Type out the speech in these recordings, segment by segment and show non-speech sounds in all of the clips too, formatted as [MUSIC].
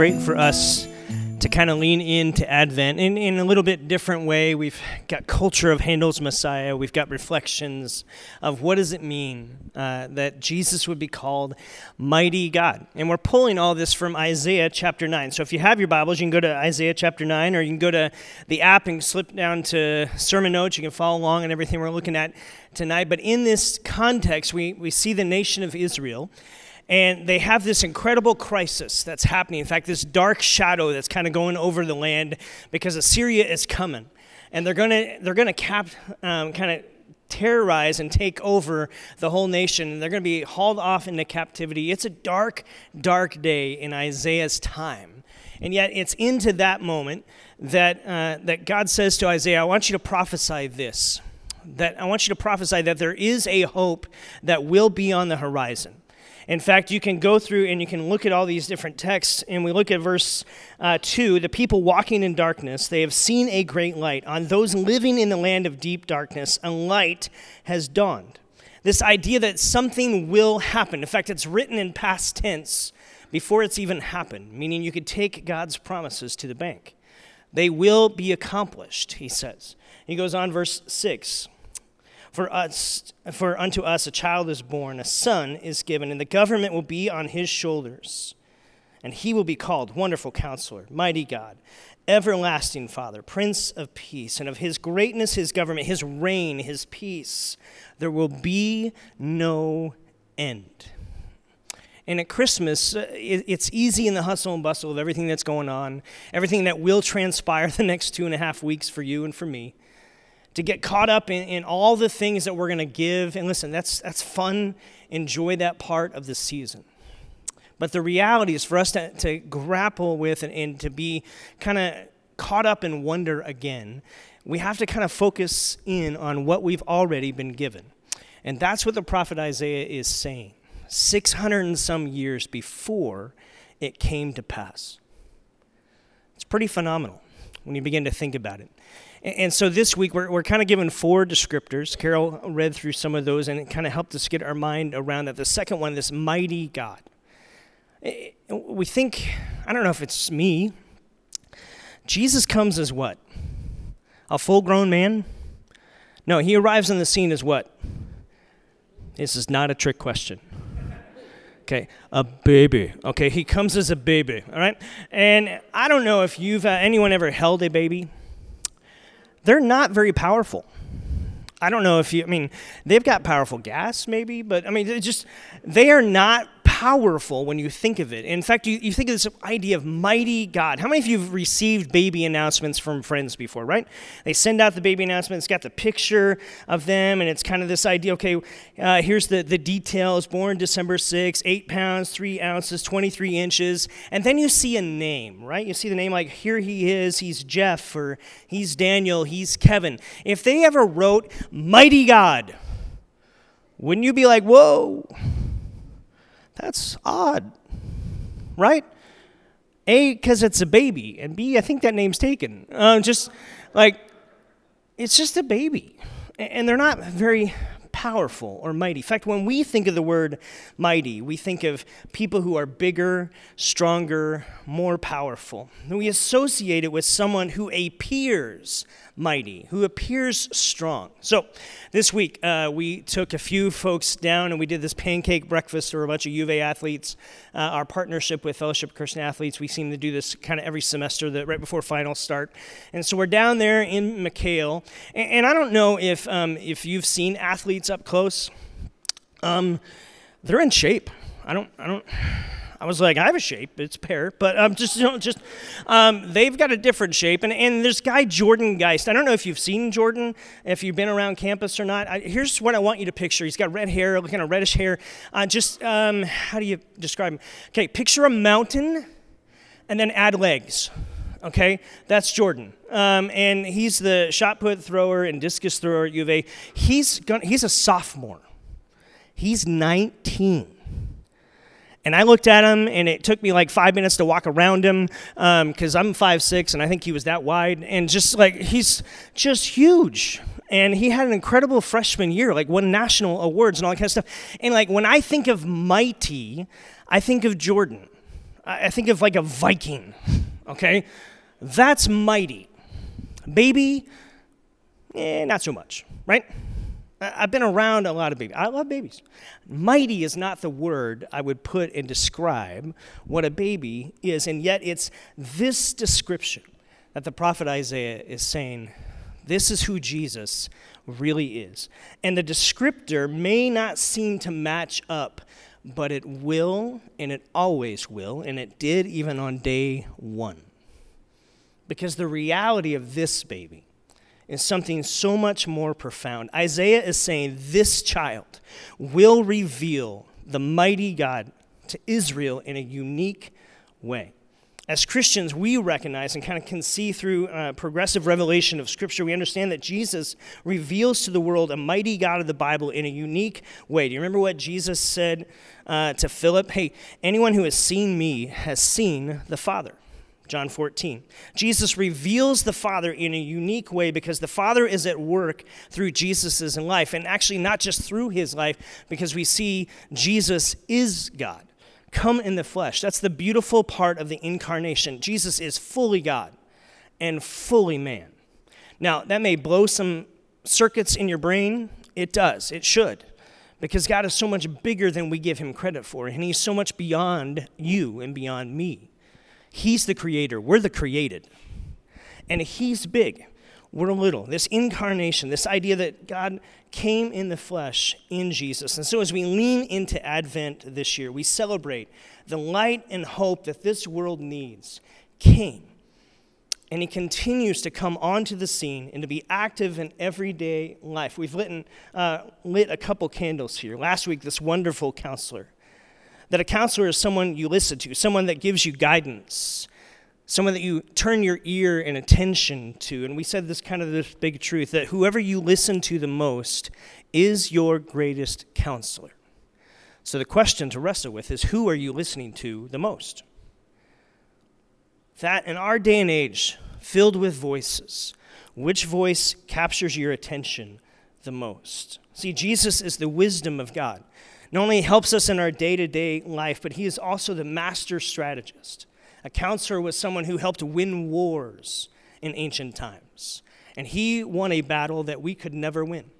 great for us to kind of lean into Advent in, in a little bit different way. We've got culture of Handel's Messiah. We've got reflections of what does it mean uh, that Jesus would be called Mighty God. And we're pulling all this from Isaiah chapter 9. So if you have your Bibles, you can go to Isaiah chapter 9, or you can go to the app and slip down to sermon notes. You can follow along and everything we're looking at tonight. But in this context, we, we see the nation of Israel and they have this incredible crisis that's happening. In fact, this dark shadow that's kind of going over the land because Assyria is coming, and they're gonna they're gonna cap um, kind of terrorize and take over the whole nation. They're going to be hauled off into captivity. It's a dark, dark day in Isaiah's time. And yet, it's into that moment that, uh, that God says to Isaiah, I want you to prophesy this. That I want you to prophesy that there is a hope that will be on the horizon. In fact, you can go through and you can look at all these different texts, and we look at verse uh, 2 the people walking in darkness, they have seen a great light. On those living in the land of deep darkness, a light has dawned. This idea that something will happen. In fact, it's written in past tense before it's even happened, meaning you could take God's promises to the bank. They will be accomplished, he says. He goes on, verse 6. For us, for unto us a child is born, a son is given, and the government will be on his shoulders. And he will be called Wonderful Counselor, Mighty God, Everlasting Father, Prince of Peace. And of his greatness, his government, his reign, his peace, there will be no end. And at Christmas, uh, it's easy in the hustle and bustle of everything that's going on, everything that will transpire [LAUGHS] the next two and a half weeks for you and for me to get caught up in, in all the things that we're going to give. And listen, that's, that's fun. Enjoy that part of the season. But the reality is for us to, to grapple with and, and to be kind of caught up in wonder again, we have to kind of focus in on what we've already been given. And that's what the prophet Isaiah is saying 600 and some years before it came to pass. It's pretty phenomenal when you begin to think about it. And so this week, we're, we're kind of given four descriptors. Carol read through some of those, and it kind of helped us get our mind around that. The second one, this mighty God. We think, I don't know if it's me, Jesus comes as what? A full grown man? No, he arrives on the scene as what? This is not a trick question. Okay, a baby. Okay, he comes as a baby, all right? And I don't know if you've, uh, anyone ever held a baby? They're not very powerful. I don't know if you, I mean, they've got powerful gas maybe, but I mean, just, they are not powerful when you think of it. In fact, you, you think of this idea of mighty God. How many of you have received baby announcements from friends before, right? They send out the baby announcement, it's got the picture of them, and it's kind of this idea okay, uh, here's the, the details born December 6, 8 pounds, 3 ounces, 23 inches. And then you see a name, right? You see the name like, here he is, he's Jeff, or he's Daniel, he's Kevin. If they ever wrote mighty God, wouldn't you be like, whoa? That's odd, right? A, because it's a baby, and B, I think that name's taken. Uh, just like, it's just a baby. And they're not very powerful or mighty. In fact, when we think of the word mighty, we think of people who are bigger, stronger, more powerful. And we associate it with someone who appears mighty, who appears strong. So this week, uh, we took a few folks down and we did this pancake breakfast for a bunch of U of A athletes. Uh, our partnership with Fellowship of Christian Athletes, we seem to do this kind of every semester, that right before finals start. And so we're down there in McKale. And, and I don't know if, um, if you've seen athletes up close. Um, they're in shape. I don't, I don't, I was like, I have a shape. It's pear, but um, just you know, just um, they've got a different shape. And and there's guy Jordan Geist. I don't know if you've seen Jordan, if you've been around campus or not. I, here's what I want you to picture. He's got red hair, kind of reddish hair. Uh, just um, how do you describe him? Okay, picture a mountain, and then add legs. Okay, that's Jordan, um, and he's the shot put thrower and discus thrower at U of A. He's gonna, he's a sophomore. He's 19 and I looked at him, and it took me like five minutes to walk around him because um, I'm five six, and I think he was that wide. And just like he's just huge. And he had an incredible freshman year, like won national awards and all that kind of stuff. And like when I think of mighty, I think of Jordan. I think of like a Viking, okay? That's mighty. Baby, eh, not so much, right? I've been around a lot of babies. I love babies. Mighty is not the word I would put and describe what a baby is, and yet it's this description that the prophet Isaiah is saying this is who Jesus really is. And the descriptor may not seem to match up, but it will, and it always will, and it did even on day one. Because the reality of this baby is something so much more profound. Isaiah is saying this child will reveal the mighty God to Israel in a unique way. As Christians, we recognize and kind of can see through uh, progressive revelation of Scripture, we understand that Jesus reveals to the world a mighty God of the Bible in a unique way. Do you remember what Jesus said uh, to Philip? Hey, anyone who has seen me has seen the Father. John 14. Jesus reveals the Father in a unique way because the Father is at work through Jesus' life, and actually not just through his life, because we see Jesus is God, come in the flesh. That's the beautiful part of the incarnation. Jesus is fully God and fully man. Now, that may blow some circuits in your brain. It does, it should because God is so much bigger than we give him credit for, and he's so much beyond you and beyond me. He's the creator, we're the created. And He's big, we're little. This incarnation, this idea that God came in the flesh in Jesus. And so as we lean into Advent this year, we celebrate the light and hope that this world needs came. And he continues to come onto the scene and to be active in everyday life. We've lit, uh, lit a couple candles here. Last week, this wonderful counselor that a counselor is someone you listen to, someone that gives you guidance, someone that you turn your ear and attention to. And we said this kind of this big truth that whoever you listen to the most is your greatest counselor. So the question to wrestle with is who are you listening to the most? That in our day and age, filled with voices, which voice captures your attention the most? See, Jesus is the wisdom of God not only helps us in our day to day life, but he is also the master strategist. A counselor was someone who helped win wars in ancient times. And he won a battle that we could never win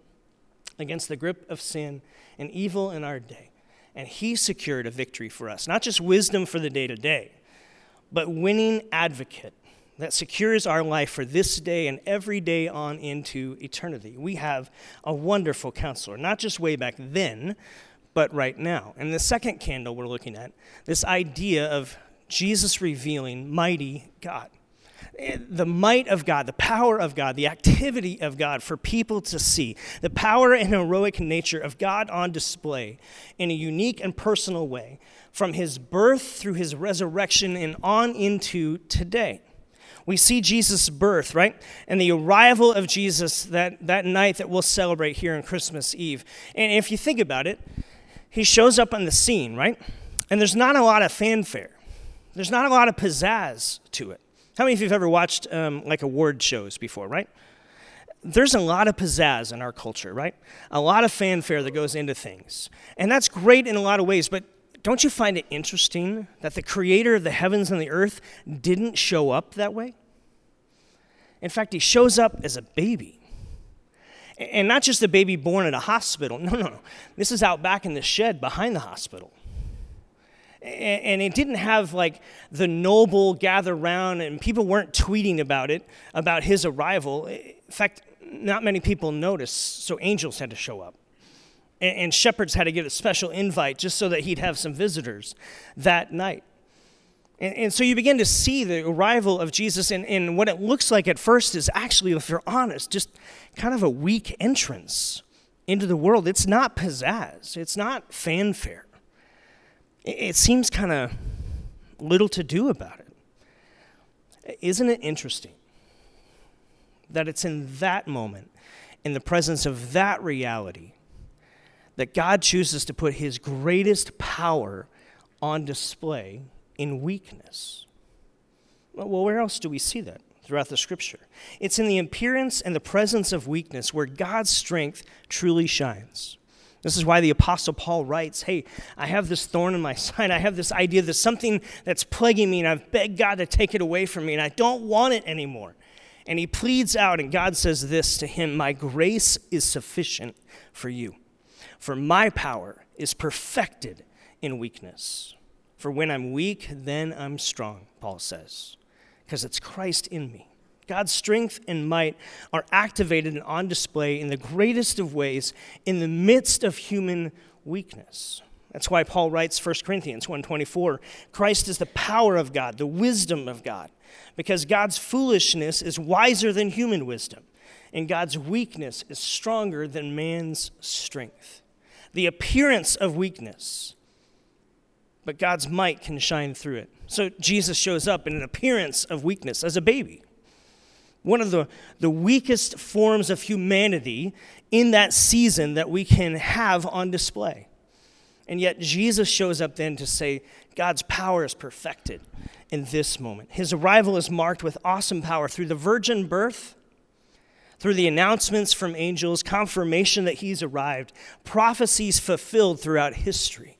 against the grip of sin and evil in our day. And he secured a victory for us, not just wisdom for the day to day, but winning advocate that secures our life for this day and every day on into eternity. We have a wonderful counselor, not just way back then, but right now. And the second candle we're looking at, this idea of Jesus revealing mighty God. The might of God, the power of God, the activity of God for people to see, the power and heroic nature of God on display in a unique and personal way from his birth through his resurrection and on into today we see Jesus' birth, right? And the arrival of Jesus that, that night that we'll celebrate here on Christmas Eve. And if you think about it, he shows up on the scene, right? And there's not a lot of fanfare. There's not a lot of pizzazz to it. How many of you have ever watched um, like award shows before, right? There's a lot of pizzazz in our culture, right? A lot of fanfare that goes into things. And that's great in a lot of ways, but don't you find it interesting that the creator of the heavens and the earth didn't show up that way? In fact, he shows up as a baby. And not just a baby born at a hospital. No, no, no. This is out back in the shed behind the hospital. And it didn't have like the noble gather round, and people weren't tweeting about it, about his arrival. In fact, not many people noticed, so angels had to show up. And shepherds had to get a special invite just so that he'd have some visitors that night. And, and, so you begin to see the arrival of Jesus, and, and what it looks like at first is actually, if you're honest, just kind of a weak entrance into the world. It's not pizzazz, it's not fanfare. It, it seems kind of little to do about it. Isn't it interesting that it's in that moment, in the presence of that reality, that God chooses to put his greatest power on display in weakness. Well, where else do we see that throughout the scripture? It's in the appearance and the presence of weakness where God's strength truly shines. This is why the Apostle Paul writes, Hey, I have this thorn in my [LAUGHS] side. I have this idea that something that's plaguing me, and I've begged God to take it away from me, and I don't want it anymore. And he pleads out, and God says this to him My grace is sufficient for you, for my power is perfected in weakness. For when I'm weak, then I'm strong, Paul says, because it's Christ in me. God's strength and might are activated and on display in the greatest of ways in the midst of human weakness. That's why Paul writes 1 Corinthians 1:24, Christ is the power of God, the wisdom of God, because God's foolishness is wiser than human wisdom, and God's weakness is stronger than man's strength. The appearance of weakness, but God's might can shine through it. So Jesus shows up in an appearance of weakness as a baby one of the, the weakest forms of humanity in that season that we can have on display. And yet, Jesus shows up then to say, God's power is perfected in this moment. His arrival is marked with awesome power through the virgin birth, through the announcements from angels, confirmation that he's arrived, prophecies fulfilled throughout history.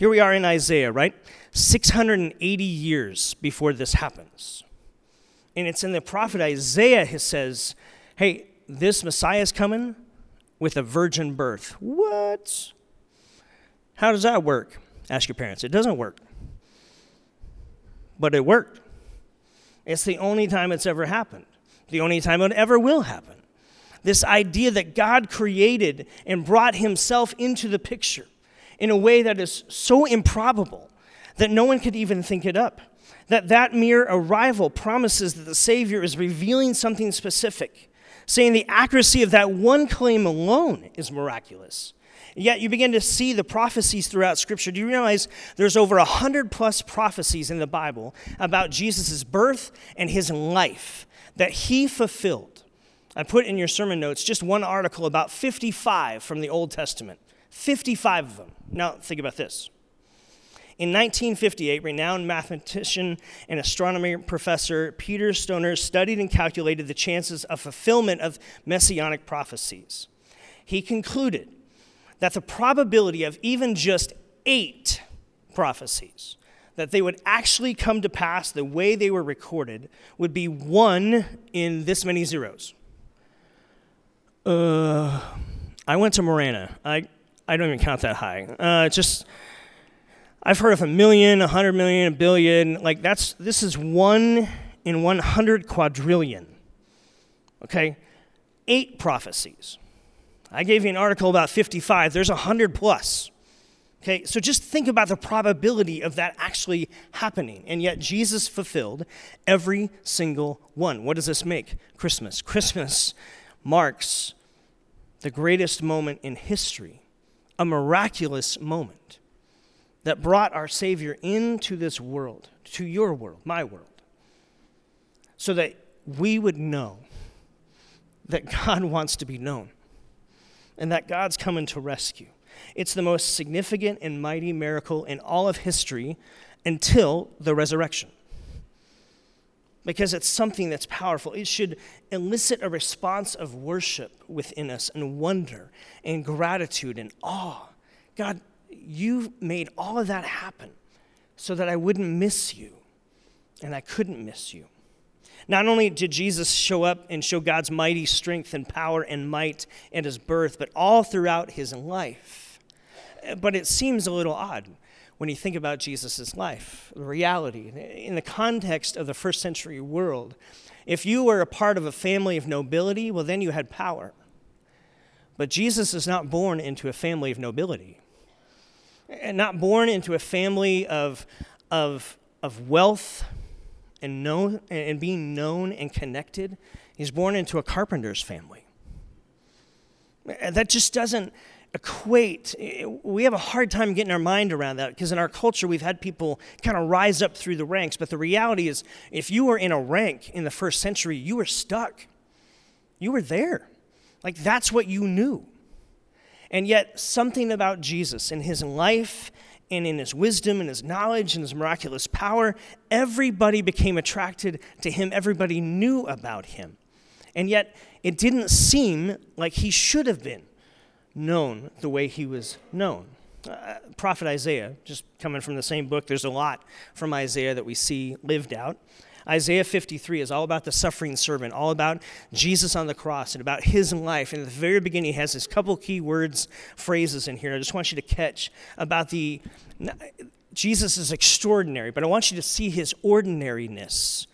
Here we are in Isaiah, right? 680 years before this happens. And it's in the prophet Isaiah, he says, hey, this Messiah is coming with a virgin birth. What? How does that work? Ask your parents. It doesn't work. But it worked. It's the only time it's ever happened, the only time it ever will happen. This idea that God created and brought himself into the picture in a way that is so improbable that no one could even think it up that that mere arrival promises that the Savior is revealing something specific, saying the accuracy of that one claim alone is miraculous. Yet you begin to see the prophecies throughout Scripture. Do you realize there's over a hundred plus prophecies in the Bible about Jesus' birth and his life that he fulfilled? I put in your sermon notes just one article about 55 from the Old Testament. 55 of them. Now, think about this. In 1958, renowned mathematician and astronomy professor Peter Stoner studied and calculated the chances of fulfillment of messianic prophecies. He concluded that the probability of even just eight prophecies that they would actually come to pass the way they were recorded would be one in this many zeros. Uh, I went to Morana. I, I don't even count that high. Uh, just I've heard of a million, a hundred million, a billion. Like that's this is one in 100 quadrillion. Okay? Eight prophecies. I gave you an article about 55. There's 100 plus. Okay, so just think about the probability of that actually happening. And yet Jesus fulfilled every single one. What does this make? Christmas. Christmas marks the greatest moment in history, a miraculous moment that brought our Savior into this world, to your world, my world, so that we would know that God [LAUGHS] wants to be known and that God's coming to rescue. It's the most significant and mighty miracle in all of history until the resurrection. Because it's something that's powerful. It should elicit a response of worship within us and wonder and gratitude and awe. God, you made all of that happen so that I wouldn't miss you, and I couldn't miss you. Not only did Jesus show up and show God's mighty strength and power and might at his birth, but all throughout his life. But it seems a little odd when you think about Jesus' life, the reality. In the context of the first century world, if you were a part of a family of nobility, well, then you had power. But Jesus is not born into a family of nobility and not born into a family of, of, of wealth and, known, and being known and connected. He's born into a carpenter's family. That just doesn't equate. Eh, we have a hard time getting our mind around that because in our culture we've had people kind of rise up through the ranks. But the reality is, if you were in a rank in the first century, you were stuck. You were there. Like that's what you knew. And yet, something about Jesus in his life and in his wisdom and his knowledge and his miraculous power, everybody became attracted to him. Everybody knew about him. And yet, it didn't seem like he should have been known the way he was known. Uh, prophet Isaiah, just coming from the same book, there's a lot from Isaiah that we see lived out. Isaiah 53 is all about the suffering servant, all about Jesus on the cross and about his life. And at the very beginning, he has this couple key words, phrases in here. I just want you to catch about the Jesus is extraordinary, but I want you to see his ordinariness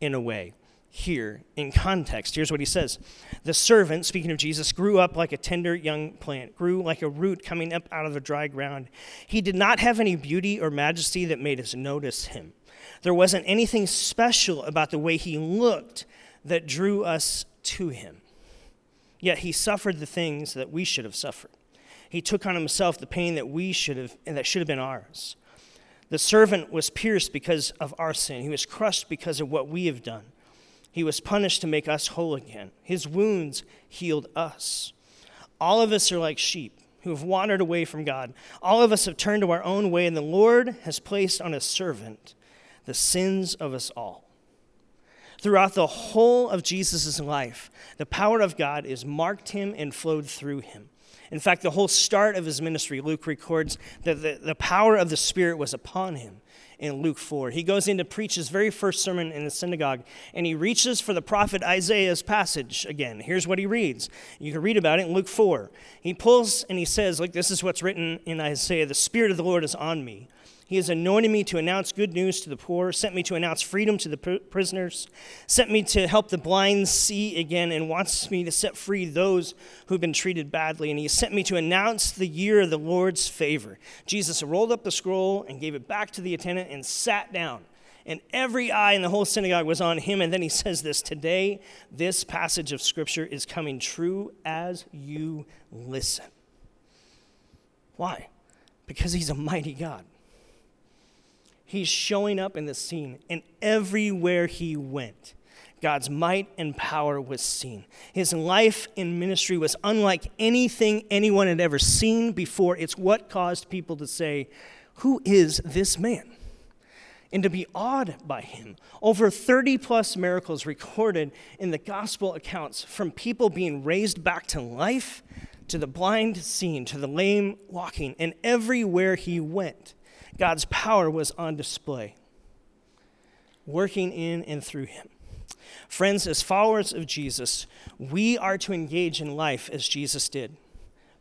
in a way here in context. Here's what he says The servant, speaking of Jesus, grew up like a tender young plant, grew like a root coming up out of the dry ground. He did not have any beauty or majesty that made us notice him. There wasn't anything special about the way he looked that drew us to him. Yet he suffered the things that we should have suffered. He took on himself the pain that we should have and that should have been ours. The servant was pierced because of our sin. He was crushed because of what we have done. He was punished to make us whole again. His wounds healed us. All of us are like sheep who have wandered away from God. All of us have turned to our own way, and the Lord has placed on his servant the sins of us all. Throughout the whole of Jesus' life, the power of God is marked him and flowed through him. In fact, the whole start of his ministry, Luke records that the, the power of the Spirit was upon him in Luke 4. He goes in to preach his very first sermon in the synagogue, and he reaches for the prophet Isaiah's passage again. Here's what he reads. You can read about it in Luke 4. He pulls and he says, like, this is what's written in Isaiah The Spirit of the Lord is on me he has anointed me to announce good news to the poor, sent me to announce freedom to the prisoners, sent me to help the blind see again, and wants me to set free those who've been treated badly. And he sent me to announce the year of the Lord's favor. Jesus rolled up the scroll and gave it back to the attendant and sat down. And every eye in the whole synagogue was on him. And then he says this Today, this passage of scripture is coming true as you listen. Why? Because he's a mighty God. He's showing up in the scene, and everywhere he went, God's might and power was seen. His life in ministry was unlike anything anyone had ever seen before. It's what caused people to say, Who is this man? And to be awed by him. Over 30 plus miracles recorded in the gospel accounts from people being raised back to life, to the blind seeing, to the lame walking, and everywhere he went God's power was on display, working in and through him. Friends, as followers of Jesus, we are to engage in life as Jesus did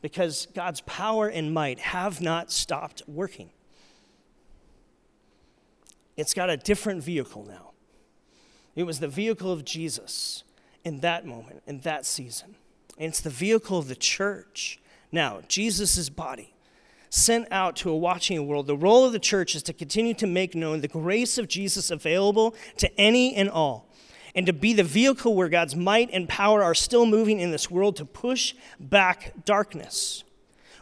because God's power and might have not stopped working. It's got a different vehicle now. It was the vehicle of Jesus in that moment, in that season. And it's the vehicle of the church. Now, Jesus' body sent out to a watching world, the role of the church is to continue to make known the grace of Jesus available to any and all, and to be the vehicle where God's might and power are still moving in this world to push back darkness.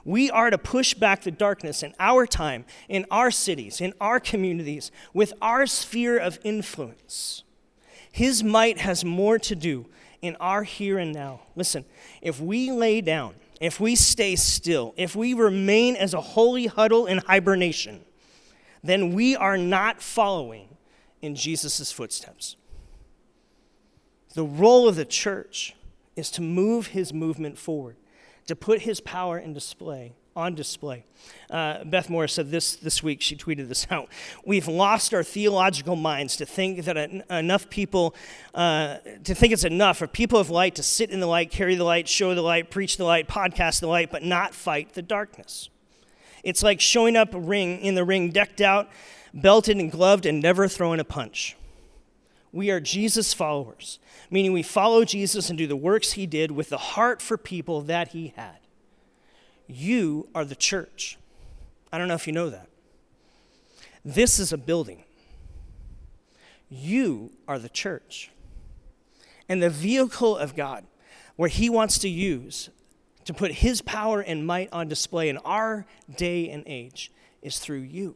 We are to push back the darkness in our time, in our cities, in our communities, with our sphere of influence. His might has more to do in our here and now. Listen, if we lay down if we stay still, if we remain as a holy huddle in hibernation, then we are not following in Jesus' footsteps. The role of the church is to move his movement forward, to put his power in display on display. Uh, Beth Moore said this this week. She tweeted this out. We've lost our theological minds to think that enough people, uh, to think it's enough for people of light to sit in the light, carry the light, show the light, preach the light, podcast the light, but not fight the darkness. It's like showing up ring in the ring, decked out, belted and gloved, and never throwing a punch. We are Jesus followers, meaning we follow Jesus and do the works he did with the heart for people that he had. You are the church. I don't know if you know that. This is a building. You are the church. And the vehicle of God, where He wants to use to put His power and might on display in our day and age, is through you.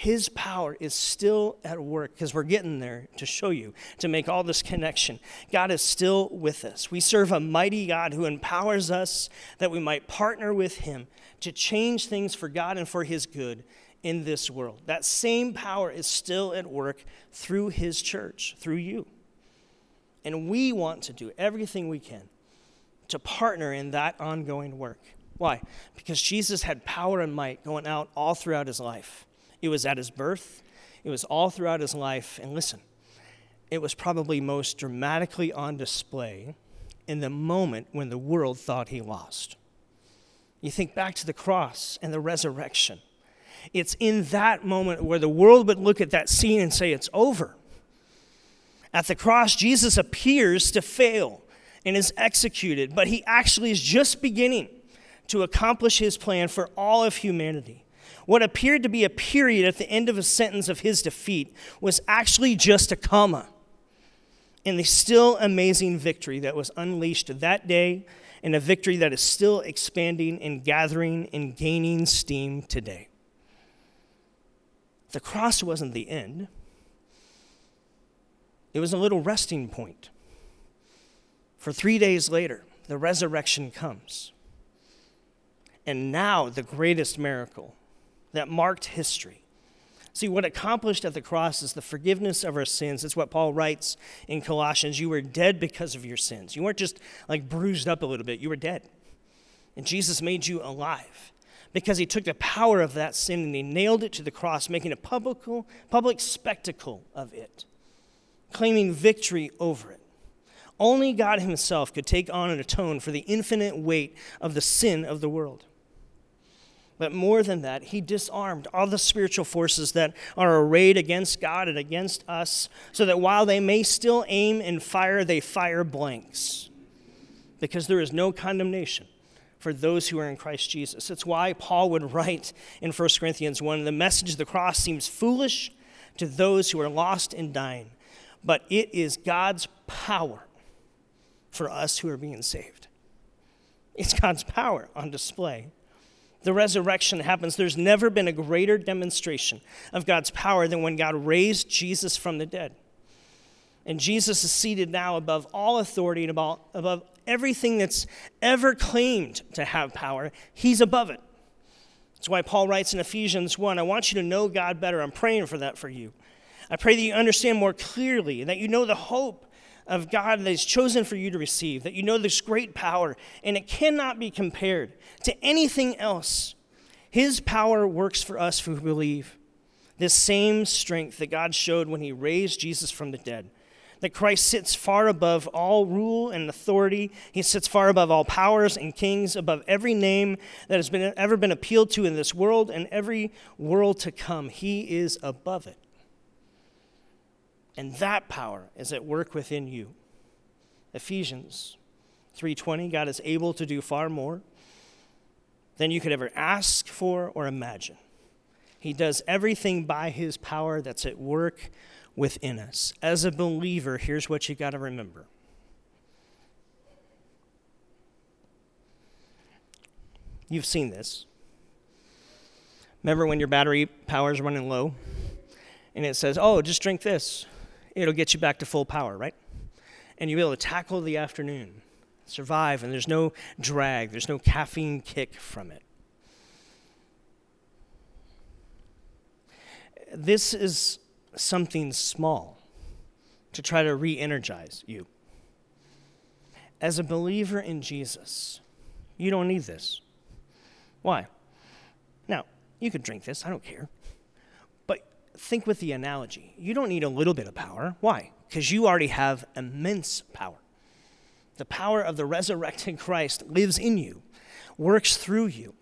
His power is still at work because we're getting there to show you, to make all this connection. God is still with us. We serve a mighty God who empowers us that we might partner with Him to change things for God and for His good in this world. That same power is still at work through His church, through you. And we want to do everything we can to partner in that ongoing work. Why? Because Jesus had power and might going out all throughout his life. It was at his birth, it was all throughout his life. And listen, it was probably most dramatically on display in the moment when the world thought he lost. You think back to the cross and the resurrection. It's in that moment where the world would look at that scene and say, It's over. At the cross, Jesus appears to fail and is executed, but he actually is just beginning to accomplish his plan for all of humanity. What appeared to be a period at the end of a sentence of his defeat was actually just a comma in the still amazing victory that was unleashed that day, and a victory that is still expanding and gathering and gaining steam today. The cross wasn't the end, it was a little resting point. For three days later, the resurrection comes. And now, the greatest miracle that marked history. See, what accomplished at the cross is the forgiveness of our sins. It's what Paul writes in Colossians. You were dead because of your sins. You weren't just like bruised up a little bit, you were dead. And Jesus made you alive because he took the power of that sin and he nailed it to the cross, making a public, public spectacle of it, claiming victory over it. Only God Himself could take on and atone for the infinite weight of the sin of the world. But more than that, he disarmed all the spiritual forces that are arrayed against God and against us, so that while they may still aim and fire, they fire blanks. Because there is no condemnation for those who are in Christ Jesus. It's why Paul would write in 1 Corinthians 1 the message of the cross seems foolish to those who are lost and dying, but it is God's power for us who are being saved. It's God's power on display the resurrection happens, there's never been a greater demonstration of God's power than when God raised Jesus from the dead. And Jesus is seated now above all authority and above, above everything that's ever claimed to have power. He's above it. That's why Paul writes in Ephesians 1 I want you to know God better. I'm praying for that for you. I pray that you understand more clearly, that you know the hope of God that is chosen for you to receive, that you know this great power, and it cannot be compared to anything else. His power works for us who believe. This same strength that God showed when he raised Jesus from the dead. That Christ sits far above all rule and authority. He sits far above all powers and kings, above every name that has been, ever been appealed to in this world and every world to come. He is above it. And that power is at work within you. Ephesians 3:20 God is able to do far more than you could ever ask for or imagine. He does everything by his power that's at work within us. As a believer, here's what you got to remember. You've seen this. Remember when your battery power is running low and it says, "Oh, just drink this." It'll get you back to full power, right? And you'll be able to tackle the afternoon, survive, and there's no drag, there's no caffeine kick from it. This is something small to try to re energize you. As a believer in Jesus, you don't need this. Why? Now, you could drink this, I don't care think with the analogy. You don't need a little bit of power. Why? Because you already have immense power. The power of the resurrected Christ lives in you, works through you,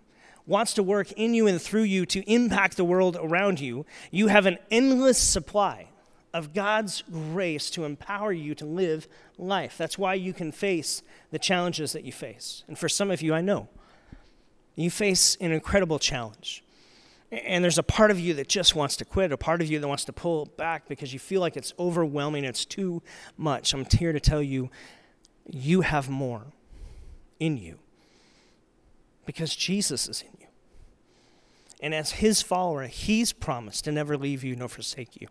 wants to work in you and through you to impact the world around you. You have an endless supply of God's grace to empower you to live life. That's why you can face the challenges that you face. And for some of you, I know, you face an incredible challenge. And there's a part of you that just wants to quit, a part of you that wants to pull back because you feel like it's overwhelming, it's too much. I'm here to tell you, you have more in you because Jesus is in you. And as his follower, he's promised to never leave you nor forsake you.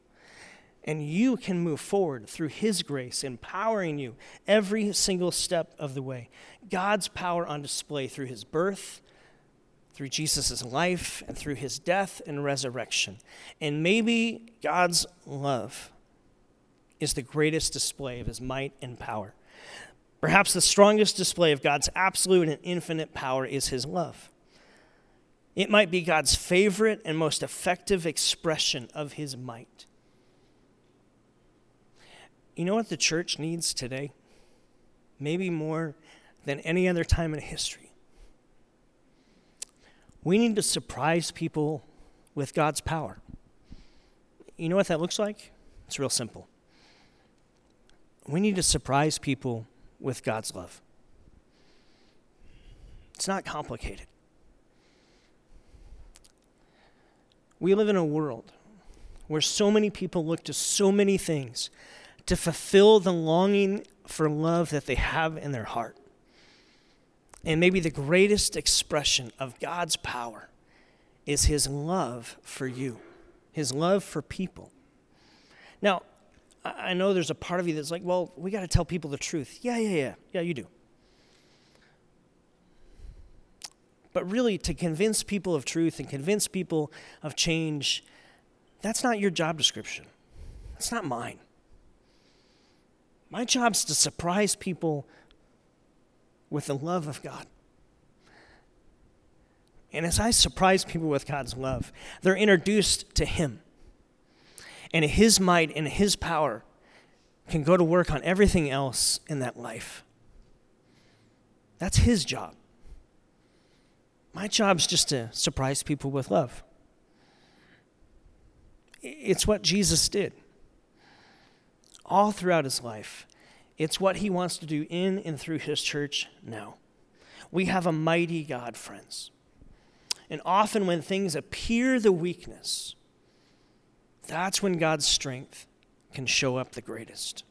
And you can move forward through his grace, empowering you every single step of the way. God's power on display through his birth through Jesus' life and through his death and resurrection. And maybe God's love is the greatest display of his might and power. Perhaps the strongest display of God's absolute and infinite power is his love. It might be God's favorite and most effective expression of his might. You know what the church needs today? Maybe more than any other time in history. We need to surprise people with God's power. You know what that looks like? It's real simple. We need to surprise people with God's love. It's not complicated. We live in a world where so many people look to so many things to fulfill the longing for love that they have in their heart. And maybe the greatest expression of God's power is his love for you, his love for people. Now, I know there's a part of you that's like, well, we got to tell people the truth. Yeah, yeah, yeah. Yeah, you do. But really, to convince people of truth and convince people of change, that's not your job description. It's not mine. My job's to surprise people with the love of God. And as I surprise people with God's love, they're introduced to Him. And His might and His power can go to work on everything else in that life. That's His job. My job is just to surprise people with love. It's what Jesus did all throughout his life. It's what he wants to do in and through his church now. We have a mighty God, friends. And often when things appear the weakness, that's when God's strength can show up the greatest.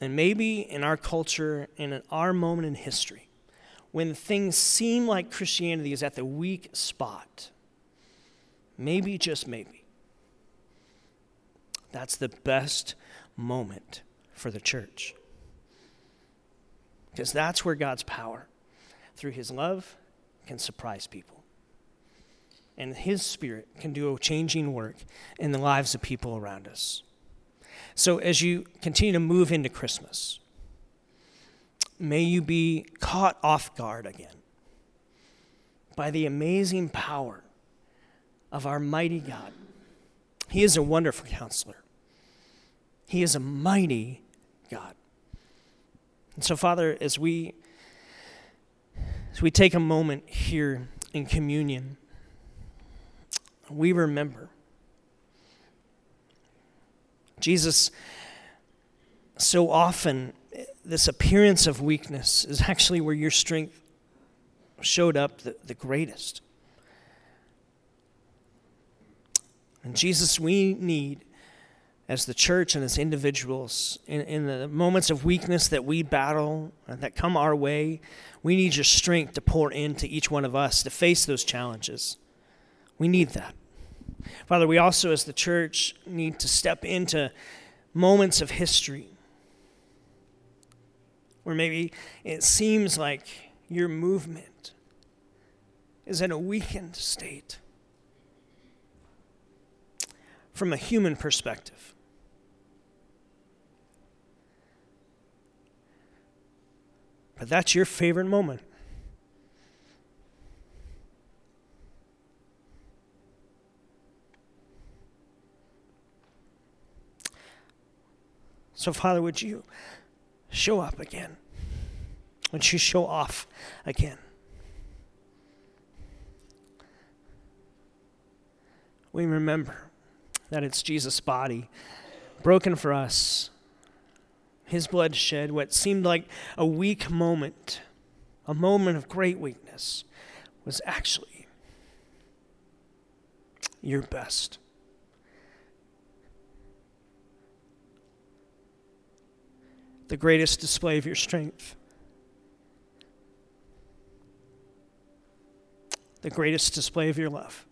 And maybe in our culture and in our moment in history, when things seem like Christianity is at the weak spot, maybe, just maybe, that's the best moment for the church. Because that's where God's power, through his love, can surprise people. And his spirit can do a changing work in the lives of people around us. So as you continue to move into Christmas, may you be caught off guard again by the amazing power of our mighty God he is a wonderful counselor. He is a mighty God. And so, Father, as we as we take a moment here in communion, we remember Jesus so often this appearance of weakness is actually where your strength showed up the, the greatest. And Jesus, we need, as the church and as individuals, in, in the moments of weakness that we battle and that come our way, we need your strength to pour into each one of us to face those challenges. We need that. Father, we also, as the church, need to step into moments of history where maybe it seems like your movement is in a weakened state from a human perspective. But that's your favorite moment. So, Father, would you show up again? Would you show off again? We remember that it's Jesus' body broken for us, his blood shed, what seemed like a weak moment, a moment of great weakness, was actually your best. The greatest display of your strength. The greatest display of your love.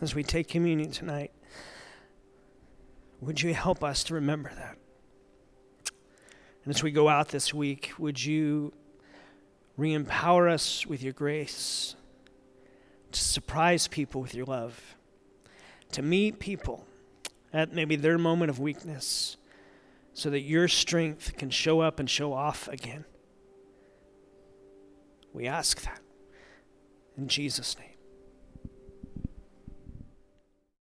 As we take communion tonight, would you help us to remember that? And as we go out this week, would you re empower us with your grace to surprise people with your love, to meet people at maybe their moment of weakness so that your strength can show up and show off again. We ask that in Jesus' name.